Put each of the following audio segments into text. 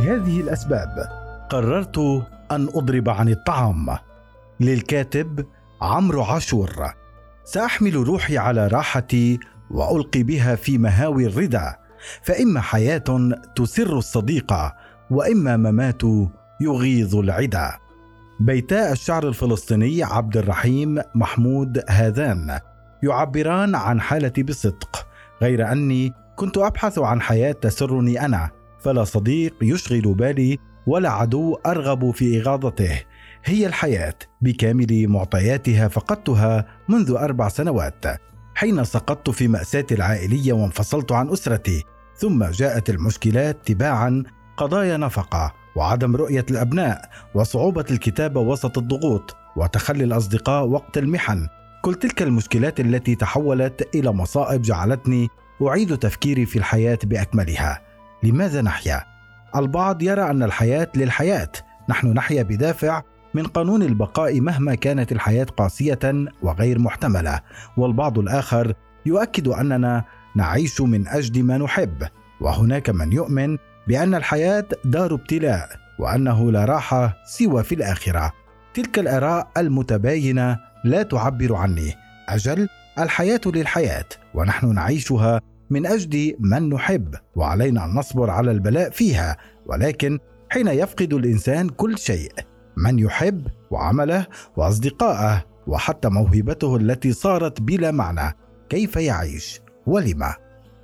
لهذه الأسباب. قررت أن أضرب عن الطعام. للكاتب عمرو عاشور. سأحمل روحي على راحتي وألقي بها في مهاوي الرضا فإما حياة تسر الصديقه وإما ممات يغيظ العدا بيتا الشعر الفلسطيني عبد الرحيم محمود هذان. يعبران عن حالتي بصدق غير أني كنت أبحث عن حياة تسرني أنا. فلا صديق يشغل بالي ولا عدو أرغب في إغاظته. هي الحياة بكامل معطياتها فقدتها منذ أربع سنوات حين سقطت في ماساتي العائلية وانفصلت عن أسرتي ثم جاءت المشكلات تباعا قضايا نفقة وعدم رؤية الأبناء وصعوبة الكتابة وسط الضغوط وتخلي الأصدقاء وقت المحن. كل تلك المشكلات التي تحولت إلى مصائب جعلتني أعيد تفكيري في الحياة بأكملها. لماذا نحيا؟ البعض يرى أن الحياة للحياة. نحن نحيا بدافع من قانون البقاء مهما كانت الحياة قاسية وغير محتملة. والبعض الآخر يؤكد أننا نعيش من أجل ما نحب. وهناك من يؤمن بأن الحياة دار ابتلاء وأنه لا راحة سوى في الآخرة. تلك الآراء المتباينة لا تعبر عني. أجل الحياة للحياة ونحن نعيشها من أجل من نحب وعلينا أن نصبر على البلاء فيها ولكن حين يفقد الإنسان كل شيء من يحب وعمله واصدقائه وحتى موهبته التي صارت بلا معنى كيف يعيش؟ ولما؟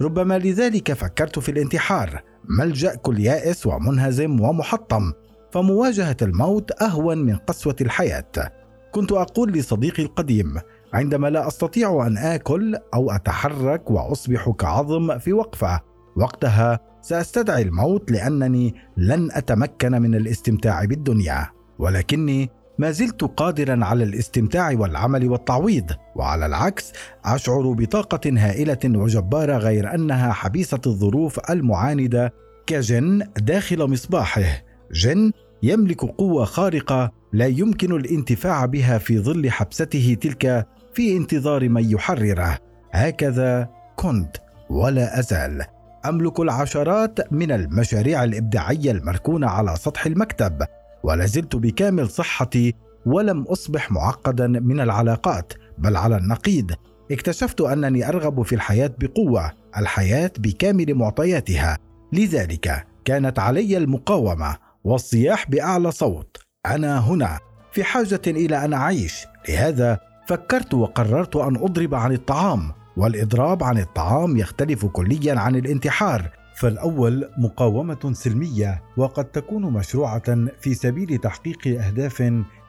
ربما لذلك فكرت في الانتحار ملجأ كل يائس ومنهزم ومحطم فمواجهة الموت أهون من قسوة الحياة. كنت أقول لصديقي القديم عندما لا أستطيع أن آكل أو أتحرك وأصبح كعظم في وقفة وقتها سأستدعي الموت لأنني لن أتمكن من الاستمتاع بالدنيا. ولكني ما زلت قادرا على الاستمتاع والعمل والتعويض وعلى العكس أشعر بطاقة هائلة وجبارة غير أنها حبيسة الظروف المعاندة كجن داخل مصباحه. جن يملك قوة خارقة لا يمكن الانتفاع بها في ظل حبسته تلك في انتظار من يحرره. هكذا كنت ولا أزال. أملك العشرات من المشاريع الإبداعية المركونة على سطح المكتب ولا زلت بكامل صحتي ولم أصبح معقدا من العلاقات بل على النقيض. اكتشفت أنني أرغب في الحياة بقوة الحياة بكامل معطياتها. لذلك كانت علي المقاومة والصياح بأعلى صوت. أنا هنا في حاجة إلى أن أعيش. لهذا فكرت وقررت أن أضرب عن الطعام والإضراب عن الطعام يختلف كليا عن الانتحار. فالأول مقاومة سلمية وقد تكون مشروعة في سبيل تحقيق أهداف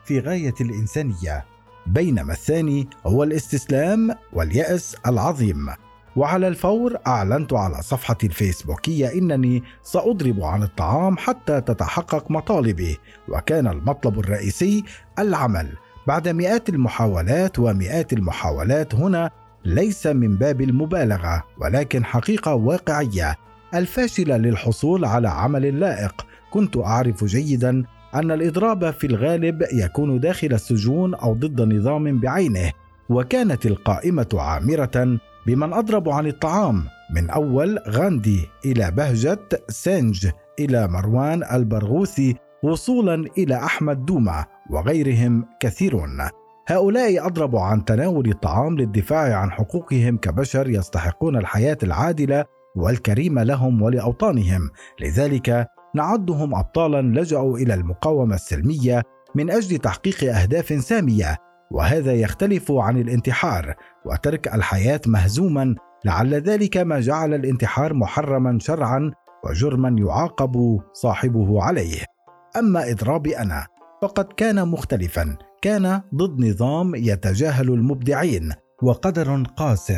في غاية الإنسانية. بينما الثاني هو الاستسلام واليأس العظيم. وعلى الفور أعلنت على صفحتي الفيسبوكية إنني سأضرب عن الطعام حتى تتحقق مطالبي وكان المطلب الرئيسي العمل. بعد مئات المحاولات ومئات المحاولات هنا ليس من باب المبالغة ولكن حقيقة واقعية. الفاشلة للحصول على عمل لائق. كنت أعرف جيدا أن الإضراب في الغالب يكون داخل السجون أو ضد نظام بعينه وكانت القائمة عامرة بمن أضرب عن الطعام من أول غاندي إلى بهجة سينج إلى مروان البرغوثي وصولا إلى أحمد دوما. وغيرهم كثيرون. هؤلاء اضربوا عن تناول الطعام للدفاع عن حقوقهم كبشر يستحقون الحياة العادلة والكريمه لهم ولأوطانهم. لذلك نعدهم ابطالا لجأوا إلى المقاومة السلمية من أجل تحقيق أهداف سامية وهذا يختلف عن الانتحار وترك الحياة مهزوما. لعل ذلك ما جعل الانتحار محرما شرعا وجرما يعاقب صاحبه عليه. أما إضرابي أنا فقد كان مختلفا كان ضد نظام يتجاهل المبدعين وقدر قاس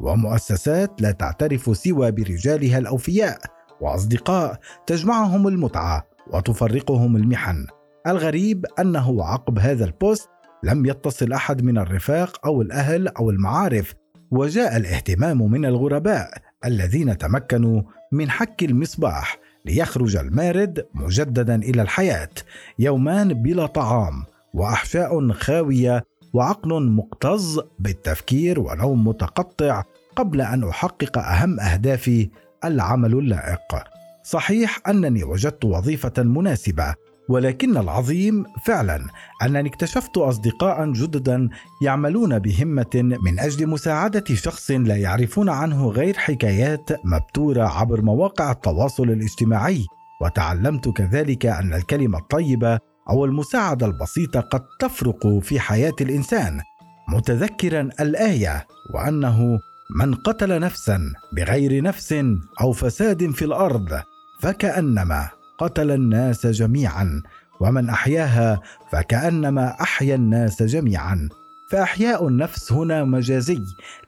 ومؤسسات لا تعترف سوى برجالها الأوفياء وأصدقاء تجمعهم المتعة وتفرقهم المحن. الغريب أنه عقب هذا البوست لم يتصل أحد من الرفاق أو الأهل أو المعارف وجاء الاهتمام من الغرباء الذين تمكنوا من حك المصباح ليخرج المارد مجددا إلى الحياة يومان بلا طعام واحشاء خاوية وعقل مكتظ بالتفكير ونوم متقطع قبل أن أحقق أهم أهدافي العمل اللائق. صحيح أنني وجدت وظيفة مناسبة ولكن العظيم فعلا أنني اكتشفت اصدقاء جددا يعملون بهمة من أجل مساعدة شخص لا يعرفون عنه غير حكايات مبتورة عبر مواقع التواصل الاجتماعي. وتعلمت كذلك أن الكلمة الطيبة أو المساعدة البسيطة قد تفرق في حياة الإنسان. متذكرا الآية وأنه من قتل نفسا بغير نفس أو فساد في الأرض فكأنما قتل الناس جميعا ومن أحياها فكأنما أحيا الناس جميعا. فأحياء النفس هنا مجازي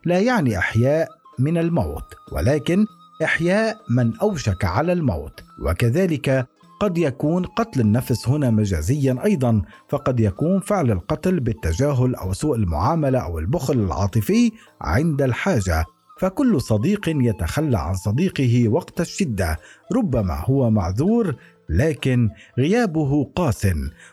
لا يعني أحياء من الموت ولكن إحياء من اوشك على الموت. وكذلك قد يكون قتل النفس هنا مجازيا أيضا فقد يكون فعل القتل بالتجاهل أو سوء المعاملة أو البخل العاطفي عند الحاجة. فكل صديق يتخلى عن صديقه وقت الشدة ربما هو معذور لكن غيابه قاس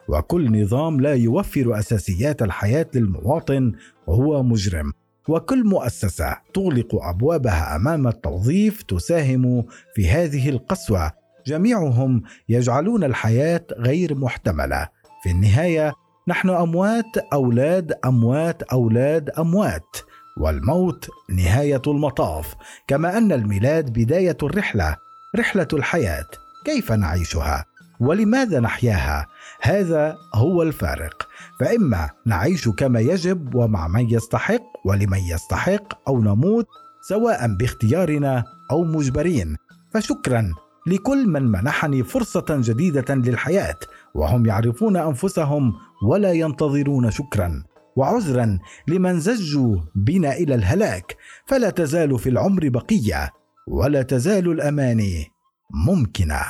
وكل نظام لا يوفر أساسيات الحياة للمواطن وهو مجرم. وكل مؤسسة تغلق أبوابها أمام التوظيف تساهم في هذه القسوة. جميعهم يجعلون الحياة غير محتملة. في النهاية نحن أموات أولاد أموات أولاد أموات. والموت نهاية المطاف كما أن الميلاد بداية الرحلة رحلة الحياة. كيف نعيشها؟ ولماذا نحياها؟ هذا هو الفارق. فإما نعيش كما يجب ومع من يستحق ولمن يستحق أو نموت سواء باختيارنا أو مجبرين. فشكرا لكل من منحني فرصة جديدة للحياة وهم يعرفون أنفسهم ولا ينتظرون شكرا. وعذرا لمن زجوا بنا إلى الهلاك فلا تزال في العمر بقية ولا تزال الأماني ممكنة.